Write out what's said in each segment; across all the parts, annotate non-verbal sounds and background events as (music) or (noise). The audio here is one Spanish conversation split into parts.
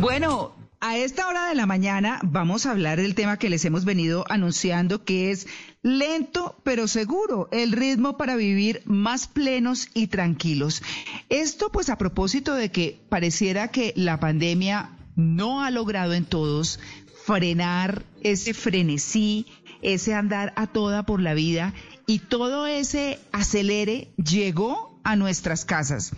Bueno, a esta hora de la mañana vamos a hablar del tema que les hemos venido anunciando, que es lento pero seguro, el ritmo para vivir más plenos y tranquilos. Esto pues a propósito de que pareciera que la pandemia no ha logrado en todos frenar ese frenesí, ese andar a toda por la vida y todo ese acelere llegó a nuestras casas.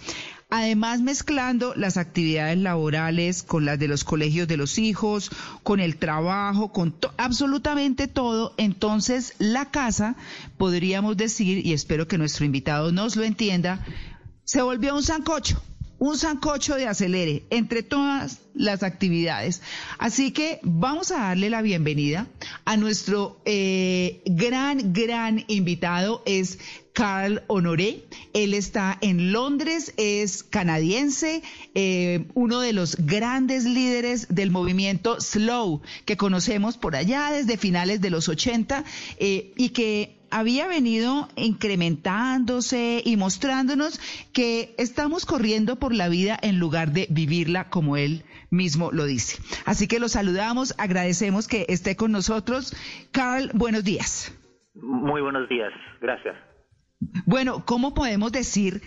Además, mezclando las actividades laborales con las de los colegios de los hijos, con el trabajo, con absolutamente todo, entonces la casa, podríamos decir, y espero que nuestro invitado nos lo entienda, se volvió un sancocho un sancocho de acelere entre todas las actividades. Así que vamos a darle la bienvenida a nuestro eh, gran, gran invitado, es Carl Honoré. Él está en Londres, es canadiense, eh, uno de los grandes líderes del movimiento Slow, que conocemos por allá desde finales de los 80 eh, y que había venido incrementándose y mostrándonos que estamos corriendo por la vida en lugar de vivirla como él mismo lo dice. Así que lo saludamos, agradecemos que esté con nosotros. Carl, buenos días. Muy buenos días, gracias. Bueno, ¿cómo podemos decir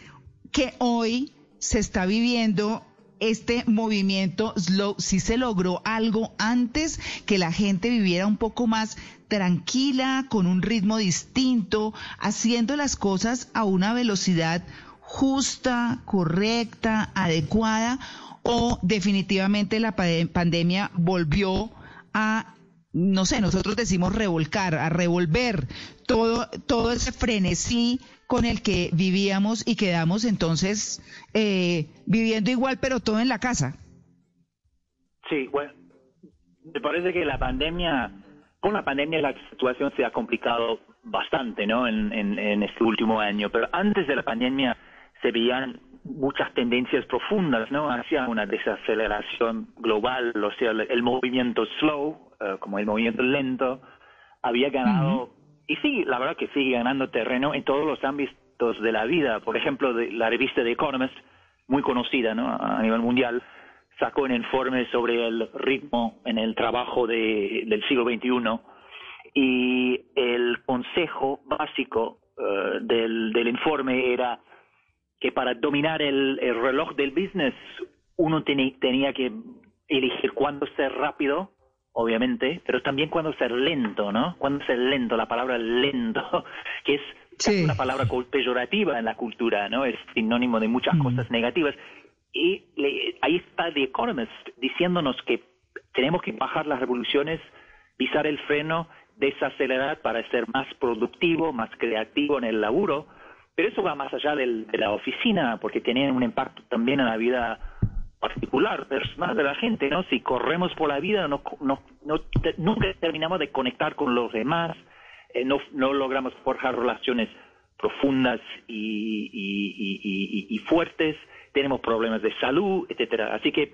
que hoy se está viviendo este movimiento slow, si se logró algo antes que la gente viviera un poco más tranquila, con un ritmo distinto, haciendo las cosas a una velocidad justa, correcta, adecuada, o definitivamente la pandemia volvió a no sé, nosotros decimos revolcar, a revolver todo, todo ese frenesí con el que vivíamos y quedamos entonces eh, viviendo igual, pero todo en la casa. Sí, bueno, me parece que la pandemia, con la pandemia la situación se ha complicado bastante, ¿no? En, en, este último año, pero antes de la pandemia se veían muchas tendencias profundas, ¿no? Hacia una desaceleración global, o sea, el, movimiento slow, eh, como el movimiento lento, había ganado y sí, la verdad que sigue ganando terreno en todos los ámbitos de la vida. Por ejemplo, de, la revista The Economist, muy conocida ¿no? a nivel mundial, sacó un informe sobre el ritmo en el trabajo de, del siglo XXI y el consejo básico eh, del, del, informe era que para dominar el, el reloj del business uno tenía que elegir cuándo ser rápido obviamente, pero también cuando ser lento, ¿no? Cuando ser lento, la palabra lento, (laughs) que es una palabra peyorativa en la cultura, ¿no? Es sinónimo de muchas mm. cosas negativas. Y ahí está The Economist diciéndonos que tenemos que bajar las revoluciones, pisar el freno, desacelerar para ser más productivo, más creativo en el laburo, pero eso va más allá de la oficina, porque tiene un impacto también en la vida particular, personal de la gente, ¿no? Si corremos por la vida, no, no, no nunca terminamos de conectar con los demás, eh, no, logramos forjar relaciones profundas y, y, y, fuertes, tenemos problemas de salud, etcétera. Así que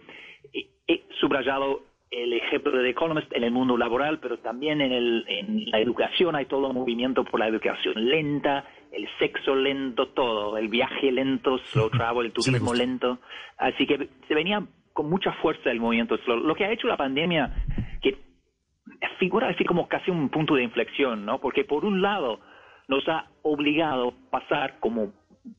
he subrayado el ejemplo de The Economist en el mundo laboral, pero también en, el, en la educación hay todo un movimiento por la educación lenta, el sexo lento, todo, el viaje lento, slow (laughs) travel, el turismo lento. Así que se venía con mucha fuerza el movimiento slow. Lo que ha hecho la pandemia, que figura así como casi un punto de inflexión, ¿no? Porque por un lado nos ha obligado a pasar como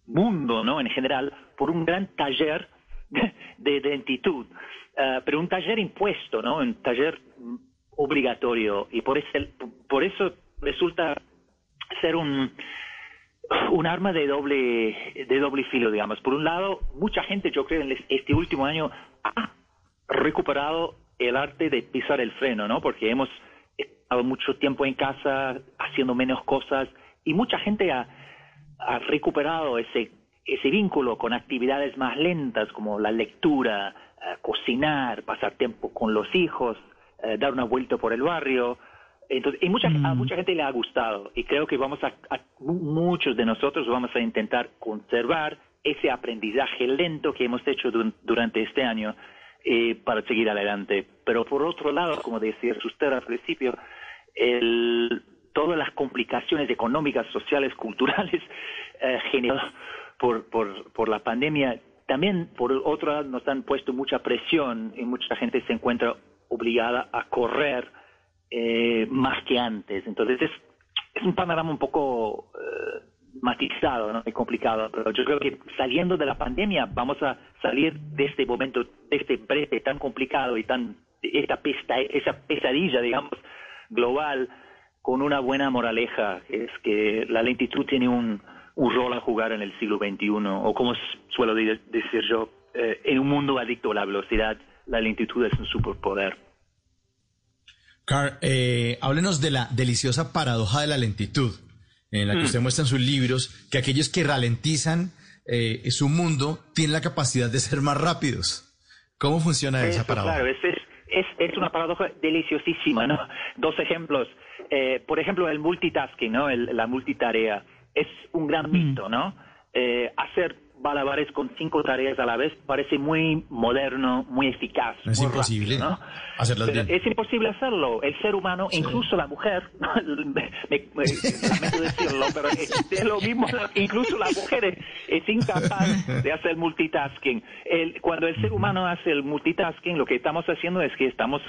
mundo, ¿no? En general, por un gran taller (laughs) de identitud, uh, pero un taller impuesto, ¿no? Un taller obligatorio y por eso, por eso resulta ser un un arma de doble, de doble filo, digamos. Por un lado, mucha gente, yo creo, en este último año ha recuperado el arte de pisar el freno, ¿no? Porque hemos estado mucho tiempo en casa haciendo menos cosas y mucha gente ha, ha recuperado ese, ese vínculo con actividades más lentas como la lectura, eh, cocinar, pasar tiempo con los hijos, eh, dar una vuelta por el barrio, entonces, y mucha, a mm. mucha gente le ha gustado y creo que vamos a, muchos de nosotros vamos a intentar conservar ese aprendizaje lento que hemos hecho durante este año eh, para seguir adelante. Pero por otro lado, como decía usted al principio, el todas las complicaciones económicas, sociales, (laughs) culturales eh, generadas por, por, por la pandemia, también por otro lado nos han puesto mucha presión y mucha gente se encuentra obligada a correr eh, más que antes. Entonces es, es un panorama un poco eh, matizado ¿no? y complicado, pero yo creo que saliendo de la pandemia vamos a salir de este momento, de este brete tan complicado y tan esta pesta, esa pesadilla, digamos, global, con una buena moraleja, es que la lentitud tiene un, un rol a jugar en el siglo XXI, o como suelo decir yo, eh, en un mundo adicto a la velocidad, la lentitud es un superpoder. Carl, eh, háblenos de la deliciosa paradoja de la lentitud, en la que mm. usted muestra en sus libros que aquellos que ralentizan eh, su mundo tienen la capacidad de ser más rápidos. ¿Cómo funciona esa paradoja? Claro, es, es, es, una paradoja deliciosísima, ¿no? Dos ejemplos. Eh, por ejemplo, el multitasking, ¿no? la multitarea. Es un gran mm. mito, ¿no? Eh, hacer malabares con cinco tareas a la vez parece muy moderno, muy eficaz. Es imposible ¿no? Es imposible hacerlo. El ser humano, incluso la mujer, (laughs) me, me, decirlo, pero es, lo mismo, incluso la mujer es, incapaz de hacer multitasking. El, cuando el ser humano hace el multitasking, lo que estamos haciendo es que estamos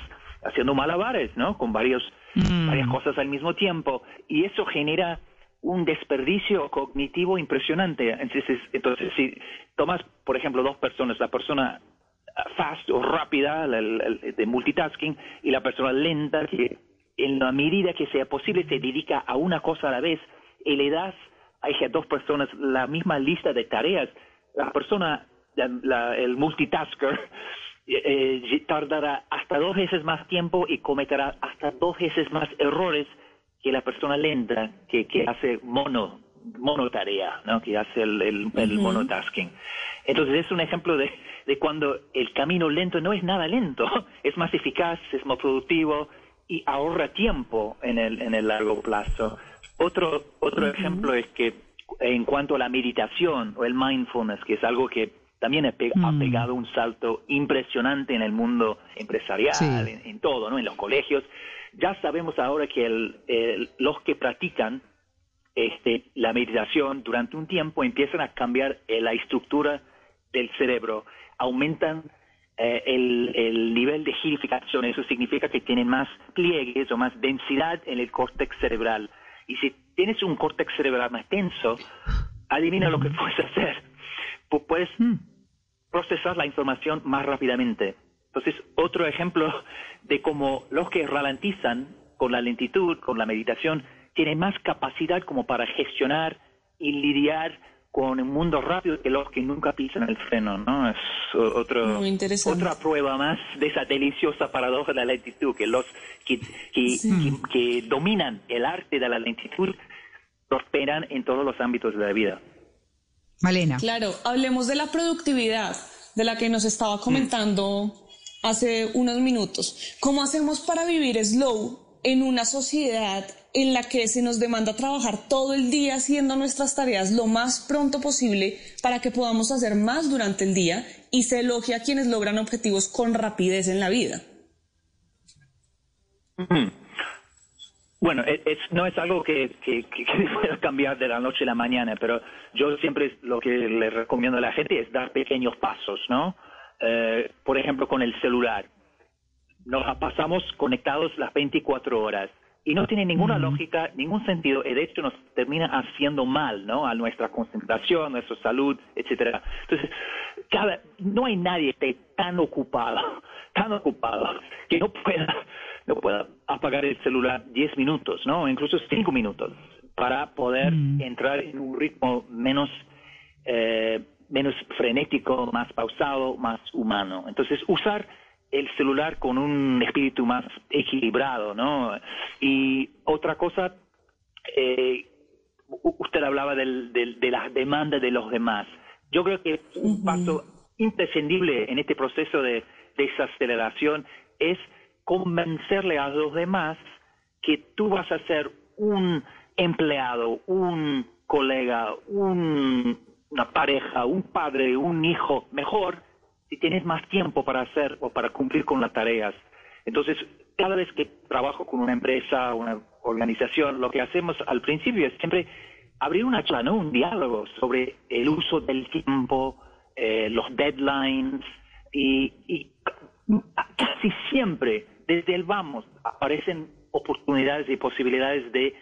haciendo malabares, ¿no? Con varios, mm. varias cosas al mismo tiempo. Y eso genera un desperdicio cognitivo impresionante. Entonces, entonces, si tomas, por ejemplo, dos personas, la persona fast o rápida, de multitasking, y la persona lenta, que en la medida que sea posible se dedica a una cosa a la vez, y le das a esas dos personas la misma lista de tareas, la persona, el multitasker, (laughs) eh, tardará hasta dos veces más tiempo y cometerá hasta dos veces más errores que la persona lenta que, que hace mono, monotarea, ¿no? que hace el, el, monotasking. Entonces es un ejemplo de, de, cuando el camino lento no es nada lento, (laughs) es más eficaz, es más productivo y ahorra tiempo en el, en el largo plazo. Otro, otro ejemplo es que en cuanto a la meditación o el mindfulness, que es algo que también ha, mm. pegado un salto impresionante en el mundo empresarial, en, en, todo, ¿no? En los colegios ya sabemos ahora que los que practican este, la meditación durante un tiempo empiezan a cambiar eh, la estructura del cerebro, aumentan eh, el, nivel de girificación, eso significa que tienen más pliegues o más densidad en el córtex cerebral. Y si tienes un córtex cerebral más tenso, adivina lo que puedes hacer. puedes mm. procesar la información más rápidamente. Entonces, otro ejemplo de cómo los que ralentizan con la lentitud, con la meditación, tienen más capacidad como para gestionar y lidiar con un mundo rápido que los que nunca pisan el freno, ¿no? Es otro, otra prueba más de esa deliciosa paradoja de la lentitud, que los que, que dominan el arte de la lentitud prosperan en todos los ámbitos de la vida. Malena. Claro, hablemos de la productividad, de la que nos estaba comentando hace unos minutos. ¿Cómo hacemos para vivir slow en una sociedad en la que se nos demanda trabajar todo el día haciendo nuestras tareas lo más pronto posible para que podamos hacer más durante el día y se elogia a quienes logran objetivos con rapidez en la vida? Bueno, es, no es algo que, que, que, (laughs) pueda cambiar de la noche a la mañana, pero yo siempre lo que le recomiendo a la gente es dar pequeños pasos, ¿no? Eh, por ejemplo, con el celular. Nos pasamos conectados las 24 horas y no tiene ninguna lógica, ningún sentido, y de hecho nos termina haciendo mal, ¿no? A nuestra concentración, a nuestra salud, etcétera. Entonces, cada, no hay nadie que esté tan ocupado, tan ocupado, que no pueda, no pueda apagar el celular 10 minutos, ¿no? Incluso 5 minutos, para poder entrar en un ritmo menos eh, menos frenético, más pausado, más humano. Entonces, usar el celular con un espíritu más equilibrado, ¿no? Y otra cosa, eh, usted hablaba del, de la demanda de los demás. Yo creo que un paso imprescindible en este proceso de desaceleración es convencerle a los demás que tú vas a ser un empleado, un colega, un una pareja, un padre, un hijo mejor si tienes más tiempo para hacer o para cumplir con las tareas. Entonces, cada vez que trabajo con una empresa o organización, lo que hacemos al principio es siempre abrir una charla. Un diálogo sobre el uso del tiempo, eh, los deadlines y, y casi siempre desde el vamos aparecen oportunidades y posibilidades de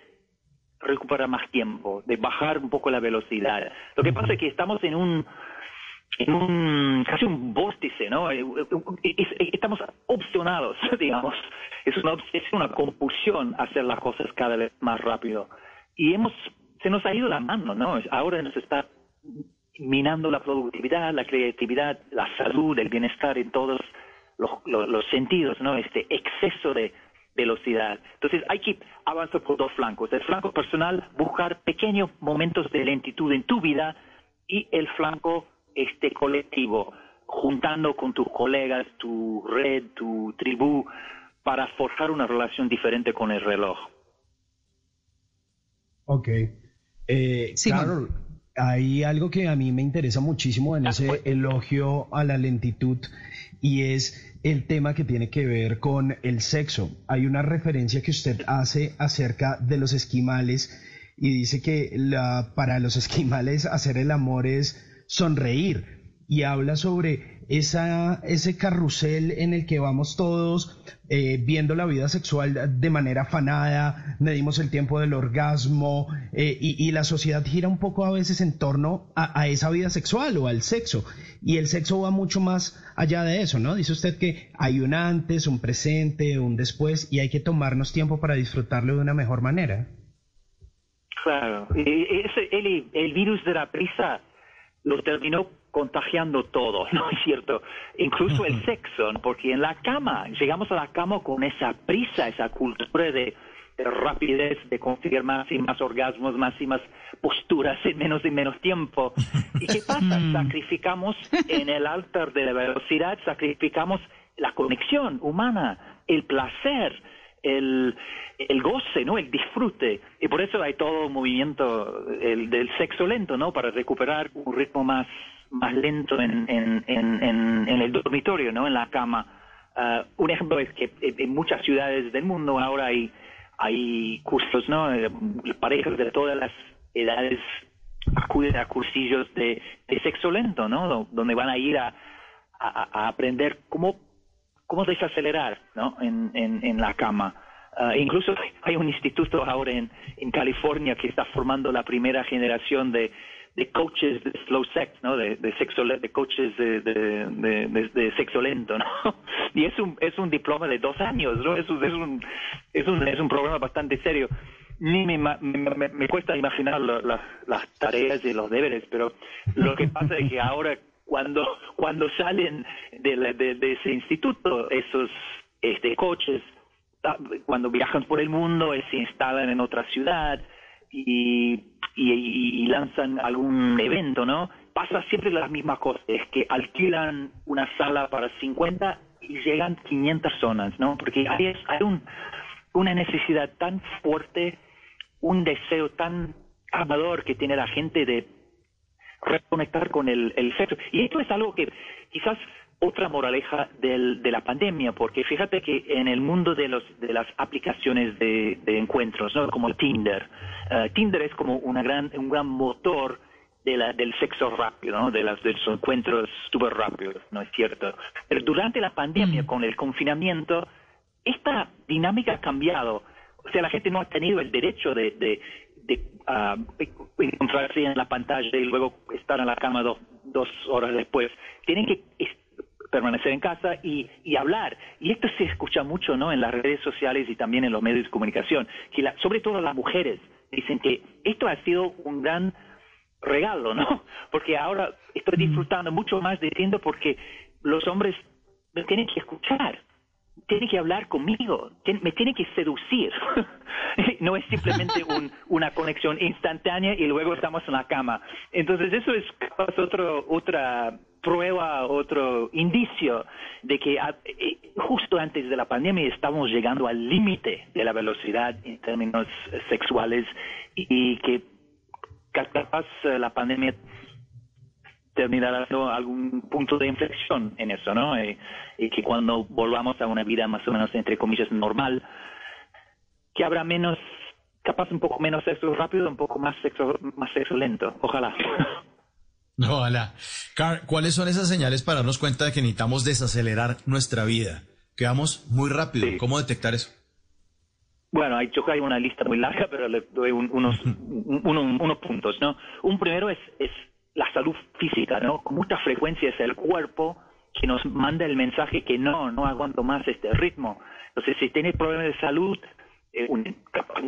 recuperar más tiempo, de bajar un poco la velocidad. Lo que pasa es que estamos en un en un casi un vórtice, ¿no? Eh, eh, estamos opcionados, (laughs) digamos. Es una obsesión, una compulsión hacer las cosas cada vez más rápido. Y hemos, se nos ha ido la mano, ¿no? Ahora nos está minando la productividad, la creatividad, la salud, el bienestar en todos los, los sentidos, ¿no? Este exceso de velocidad. Entonces hay que avanzar por dos flancos. El flanco personal, buscar pequeños momentos de lentitud en tu vida y el flanco este colectivo, juntando con tus colegas, tu red, tu tribu, para forjar una relación diferente con el reloj. Ok. Eh, Carol, hay algo que a mí me interesa muchísimo en ah, ese elogio a la lentitud y es el tema que tiene que ver con el sexo. Hay una referencia que usted hace acerca de los esquimales y dice que la, para los (laughs) esquimales hacer el amor es sonreír y habla sobre esa, ese carrusel en el que vamos todos eh, viendo la vida sexual de manera afanada, medimos el tiempo del orgasmo eh, y, la sociedad gira un poco a veces en torno a, a, esa vida sexual o al sexo. Y el sexo va mucho más allá de eso, ¿no? Dice usted que hay un antes, un presente, un después y hay que tomarnos tiempo para disfrutarlo de una mejor manera. Claro, el, el virus de la prisa lo terminó contagiando todo, (laughs) ¿no es cierto? Incluso el sexo, porque en la cama, llegamos a la cama con esa prisa, esa cultura de, rapidez, de conseguir más y más orgasmos, más y más posturas en menos y menos tiempo. (laughs) ¿Y qué pasa? Sacrificamos en el altar de la velocidad, sacrificamos la conexión humana, el placer, el, el goce, ¿no? El disfrute. Y por eso hay todo un movimiento el, del sexo lento, ¿no? Para recuperar un ritmo más más lento en, en, en, en el dormitorio, ¿no? En la cama. Uh, un ejemplo es que en muchas ciudades del mundo ahora hay, hay cursos, ¿no? Eh, parejas de todas las edades acuden a cursillos de, de sexo lento, ¿no? Donde van a ir a, a, aprender cómo, cómo desacelerar, ¿no? En, en, en la cama. Uh, incluso hay un instituto ahora en, en California que está formando la primera generación de, de coaches de slow sex, ¿no? De, de sexo, de coaches de, de, de, sexo lento, ¿no? (laughs) Y es un, es un diploma de dos años, ¿no? Es un, es es un, es un programa bastante serio. Ni me, me, me cuesta imaginar las tareas y los deberes, pero lo que pasa es que ahora cuando, cuando salen de, de, ese instituto, esos este, coaches, cuando viajan por el mundo, se instalan en otra ciudad y y, lanzan algún evento, ¿no? Pasa siempre las mismas cosas, es que alquilan una sala para 50 y llegan 500 personas, ¿no? Porque hay, un, una necesidad tan fuerte, un deseo tan amador que tiene la gente de reconectar con el, el sexo. Y esto es algo que quizás otra moraleja del, de la pandemia, porque fíjate que en el mundo de, los, de las aplicaciones de, encuentros, ¿no? como Tinder, eh, Tinder es como una gran, un gran motor de la, del sexo rápido, ¿no? de, las, de los encuentros súper rápidos, ¿no es cierto? Pero durante la pandemia, mm. con el confinamiento, esta dinámica ha cambiado. O sea, la gente no ha tenido el derecho de, de, ah, encontrarse en la pantalla y luego estar en la cama dos, dos horas después. Tienen que permanecer en casa y, y, hablar. Y esto se escucha mucho ¿no? en las redes sociales y también en los medios de comunicación, que sobre todo las mujeres dicen que esto ha sido un gran regalo, ¿no? (laughs) Porque ahora estoy disfrutando mucho más de Tinder porque los hombres me tienen que escuchar, tienen que hablar conmigo, me tienen que seducir. (laughs) no es simplemente (laughs) un, una conexión instantánea y luego estamos en la cama. Entonces eso es otro, otra prueba, otro indicio de que ah, eh, justo antes de la pandemia estamos llegando al límite de la velocidad en términos sexuales y que capaz eh, la pandemia terminará algún punto de inflexión en eso, ¿no? Eh, y que cuando volvamos a una vida más o menos, entre comillas, normal, que habrá menos, capaz un poco menos sexo rápido, un poco más sexo, más sexo lento. Ojalá. (laughs) Ojalá. Carl, ¿cuáles son esas señales para darnos cuenta de que necesitamos desacelerar nuestra vida? Que vamos muy rápido. ¿Cómo detectar eso? Bueno, hay, yo creo que hay una lista muy larga, (laughs) pero le doy unos, unos puntos, ¿no? Un primero es, es la salud física, ¿no? Con mucha frecuencia es el cuerpo que nos manda el mensaje que no, no aguanto más este ritmo. Entonces, si tienes problemas de salud, eh, un,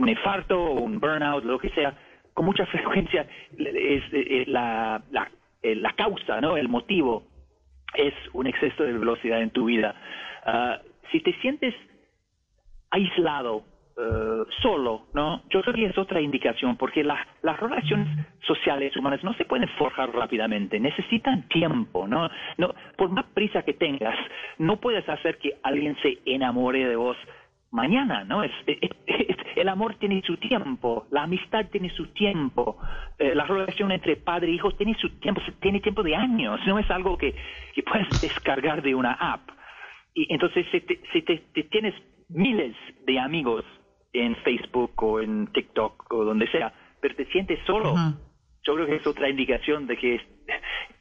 infarto o un burnout, lo que sea, con mucha (laughs) frecuencia es, la, la, la, causa, ¿no? El motivo es un exceso de velocidad en tu vida. Ah, si te sientes aislado, eh, solo, ¿no? Yo creo que es otra indicación, porque las relaciones sociales humanas no se pueden forjar rápidamente, necesitan tiempo, ¿no? no por más prisa que tengas, no puedes hacer que alguien se enamore de vos mañana, ¿no? Es, el amor tiene su tiempo, la amistad tiene su tiempo, eh, la relación entre padre e hijo tiene su tiempo, tiene tiempo de años, no es algo que, que puedes (laughs) descargar de una app. Y entonces, si, si te, tienes miles de amigos en Facebook o en TikTok o donde sea, pero te sientes solo, yo creo que es otra indicación de que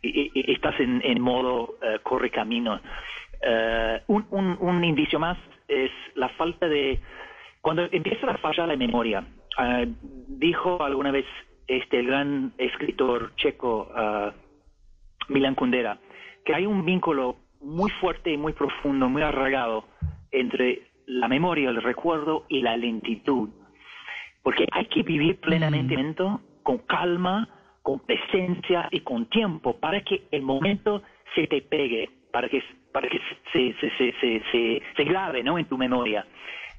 estás en, en modo uh, corre camino. Uh, un, un, un, indicio más es la falta de... Cuando empieza a fallar la memoria, uh, dijo alguna vez este el gran escritor checo Milan Kundera que hay un vínculo muy fuerte y muy profundo, muy arraigado entre la memoria, el recuerdo y la lentitud. Porque hay que vivir plenamente mm. con calma, con presencia y con tiempo para que el momento se te pegue, para que, para que se, se, se, se, grave ¿no? en tu memoria.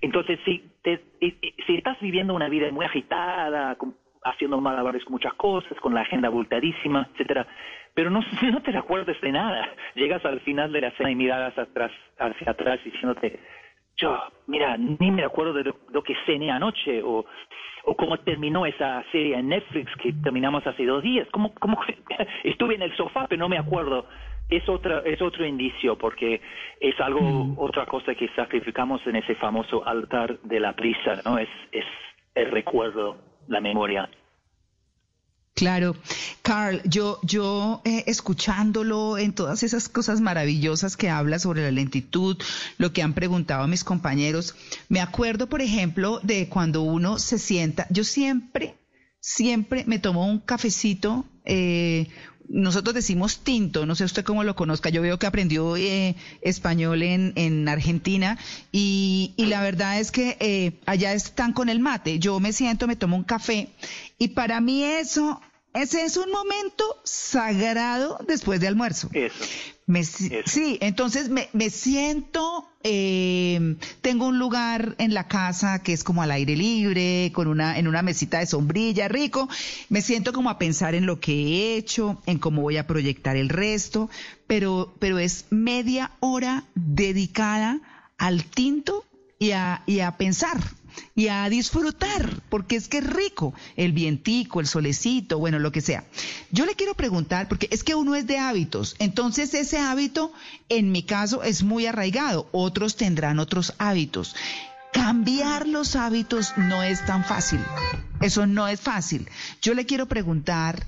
Entonces, si, te, si estás viviendo una vida muy agitada, haciendo malabares con muchas cosas, con la agenda abultadísima, etcétera, pero no, (laughs) no te acuerdas de nada. Llegas al final de la cena y miradas atrás, hacia atrás diciéndote, yo, mira, ni me acuerdo de lo, que cené anoche o, o cómo terminó esa serie en Netflix que terminamos hace dos días. ¿Cómo, cómo (laughs) estuve en el sofá, pero no me acuerdo? Es, otra, es otro indicio porque es algo, mm. otra cosa que sacrificamos en ese famoso altar de la prisa, ¿no? Es, es el recuerdo, la memoria. Claro, Carl, yo, yo eh, escuchándolo en todas esas cosas maravillosas que habla sobre la lentitud, lo que han preguntado mis compañeros, me acuerdo, por ejemplo, de cuando uno se sienta, yo siempre, siempre me tomo un cafecito, eh, nosotros decimos tinto, no sé usted cómo lo conozca, yo veo que aprendió eh, español en, en Argentina y, y, la verdad es que eh, allá están con el mate, yo me siento, me tomo un café y para mí eso ese es un momento sagrado después de almuerzo. Eso. Sí, entonces me, me siento, eh, tengo un lugar en la casa que es como al aire libre, con una, en una mesita de sombrilla, rico. Me siento como a pensar en lo que he hecho, en cómo voy a proyectar el resto, pero, pero es media hora dedicada al tinto y a, y a pensar y a disfrutar, porque es que es rico el vientico, el solecito, bueno, lo que sea. Yo le quiero preguntar, porque es que uno es de hábitos, entonces ese hábito, en mi caso, es muy arraigado, otros tendrán otros hábitos. Cambiar los hábitos no es tan fácil, eso no es fácil. Yo le quiero preguntar,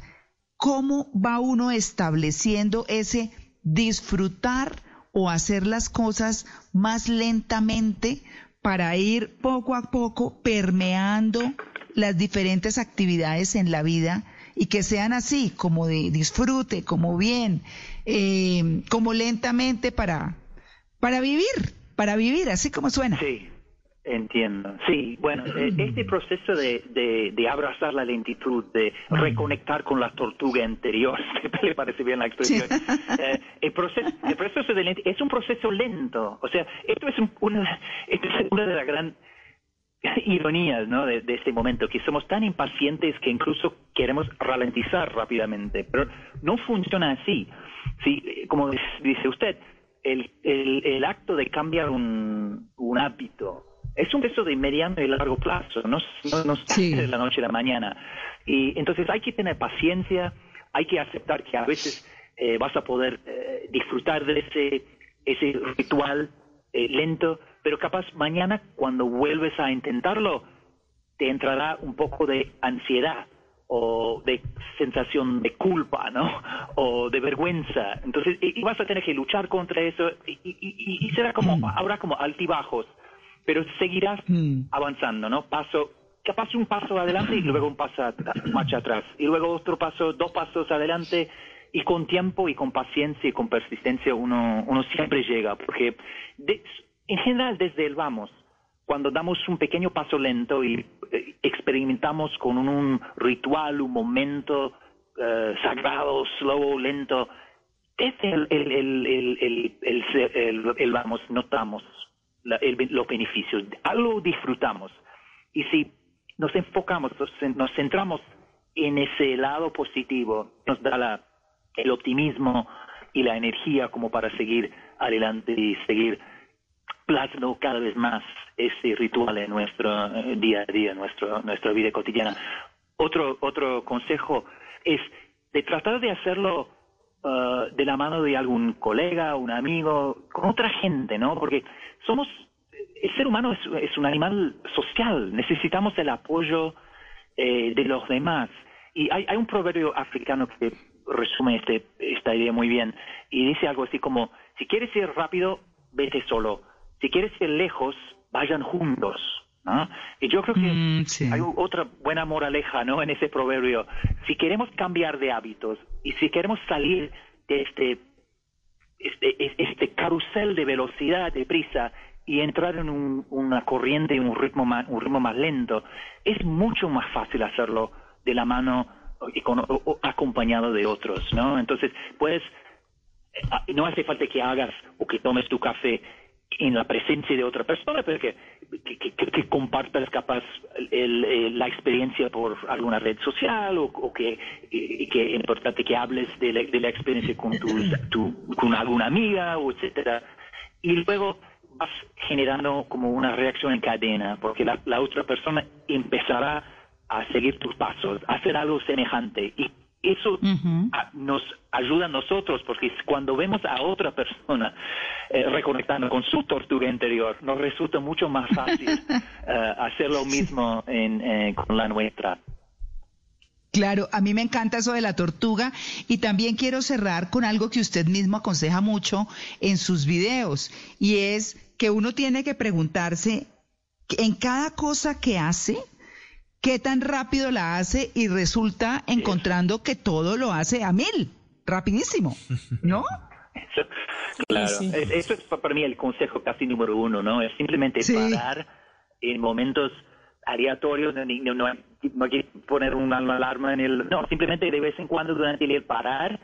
¿cómo va uno estableciendo ese disfrutar o hacer las cosas más lentamente para ir poco a poco permeando las diferentes actividades en la vida y que sean así, como de disfrute, como bien, eh, como lentamente para, para vivir, para vivir, así como suena. Sí, Entiendo. Sí, bueno, eh, este (clears throat) proceso de, de, abrazar la lentitud, de reconectar con la tortuga anterior, (laughs) le parece bien la expresión, eh, el, proceso, el proceso de lentitud es un proceso lento. O sea, esto es, una, esto es una de las grandes ironías ¿no? de, de, este momento, que somos tan impacientes que incluso queremos ralentizar rápidamente, pero no funciona así. Sí, como dice usted, el, el, el acto de cambiar un, un hábito es un proceso de mediano y largo plazo, no, no, de la noche a la mañana. Y entonces hay que tener paciencia, hay que aceptar que a veces eh, vas a poder eh, disfrutar de ese, ese ritual eh, lento, pero capaz mañana cuando vuelves a intentarlo, te entrará un poco de ansiedad o de sensación de culpa, ¿no? O de vergüenza. Entonces, y, vas a tener que luchar contra eso y, será como, mm. habrá como altibajos, pero seguirás mm. avanzando, ¿no? Paso, capaz un paso adelante y luego un paso marcha atrás, y luego otro paso, dos pasos adelante, y con tiempo y con paciencia y con persistencia uno, uno siempre llega, porque en general desde el vamos, cuando damos un pequeño paso lento y eh, experimentamos con un, ritual, un momento eh, sagrado, slow, lento, desde el, el, el, el vamos, notamos los beneficios, algo disfrutamos. Y si nos enfocamos, nos centramos en ese lado positivo, nos da la, el optimismo y la energía como para seguir adelante y seguir plasmando cada vez más ese ritual en nuestro eh, día a día, nuestro, nuestra vida cotidiana. Otro, otro consejo es de tratar de hacerlo uh, de la mano de algún colega, un amigo, con otra gente, ¿no? Porque somos, el ser humano es, es un animal social, necesitamos el apoyo eh, de los demás. Y hay, hay un proverbio africano que resume este, esta idea muy bien y dice algo así como, si quieres ir rápido, vete solo si quieres ir lejos, vayan juntos. Y yo creo que mm, hay otra buena moraleja ¿no? en ese proverbio. Si queremos cambiar de hábitos y si queremos salir de este, este, este carrusel de velocidad, de prisa, y entrar en una corriente, un ritmo, más, un ritmo más lento, es mucho más fácil hacerlo de la mano y con, acompañado de otros, ¿no? Entonces, pues, no hace falta que hagas o que tomes tu café en la presencia de otra persona, pero que, que, compartas capaz la experiencia por alguna red social o, que, que es importante que hables de la, experiencia con, (clears throat) tu, con alguna amiga o etcétera. Y luego vas generando como una reacción en cadena, porque la, la otra persona empezará a seguir tus pasos, a hacer algo semejante. Y eso nos ayuda a nosotros, porque cuando vemos a otra persona eh, reconectando con su tortuga interior, nos resulta mucho más fácil (laughs) eh, hacer lo mismo eh, con la nuestra. Claro, a mí me encanta eso de la tortuga y también quiero cerrar con algo que usted mismo aconseja mucho en sus videos y es que uno tiene que preguntarse en cada cosa que hace, qué tan rápido la hace y resulta encontrando que todo lo hace a mil, rapidísimo, ¿no? (laughs) claro, eso es para mí el consejo casi número uno, ¿no? Es simplemente parar en momentos aleatorios, no, no, hay que poner una alarma en el... No, simplemente de vez en cuando durante el día parar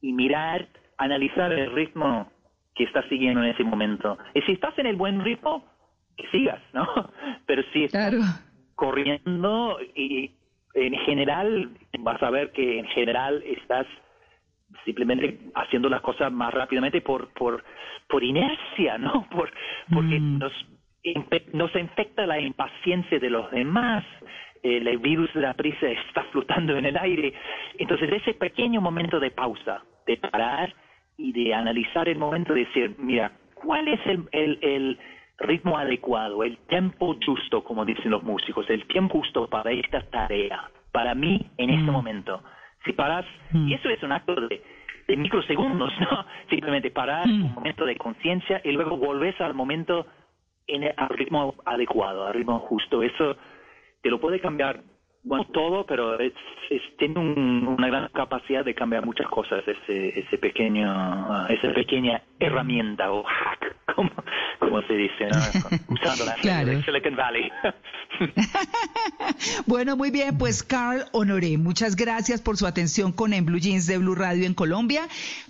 y mirar, analizar el ritmo que estás siguiendo en ese momento. Y si estás en el buen ritmo, que sigas, ¿no? (laughs) Pero si estás corriendo y en general vas a ver que en general estás simplemente haciendo las cosas más rápidamente por por por inercia, ¿no? (laughs) Por porque mm. nos nos infecta la impaciencia de los demás. El virus de la prisa está flotando en el aire. Entonces, ese pequeño momento de pausa, de parar y de analizar el momento, de decir, mira, ¿cuál es el, el ritmo adecuado, el tiempo justo, como dicen los músicos, el tiempo justo para esta tarea, para mí en este mm. momento. Si paras, mm. y eso es un acto de, microsegundos, (laughs) ¿no? Simplemente parar mm. un momento de conciencia y luego volvés al momento en al ritmo adecuado, al ritmo justo. Eso te lo puede cambiar bueno, todo, pero es, tiene una gran capacidad de cambiar muchas cosas, ese, ese pequeño, esa pequeña herramienta o hack, (laughs) como, como se dice, (laughs) usando la Silicon Valley. (laughs) bueno, muy bien, pues Carl Honoré, muchas gracias por su atención con En Blue Jeans de Blue Radio en Colombia.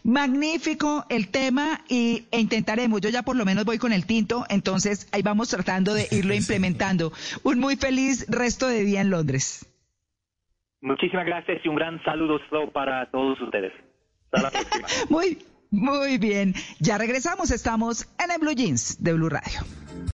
Magnífico el tema y, e intentaremos, yo ya por lo menos voy con el tinto, entonces ahí vamos tratando de irlo (laughs) implementando. Un muy feliz resto de día en Londres. Muchísimas gracias y un gran saludo para todos ustedes. Hasta la próxima. muy, muy bien. Ya regresamos. Estamos en el Blue Jeans de Blue Radio.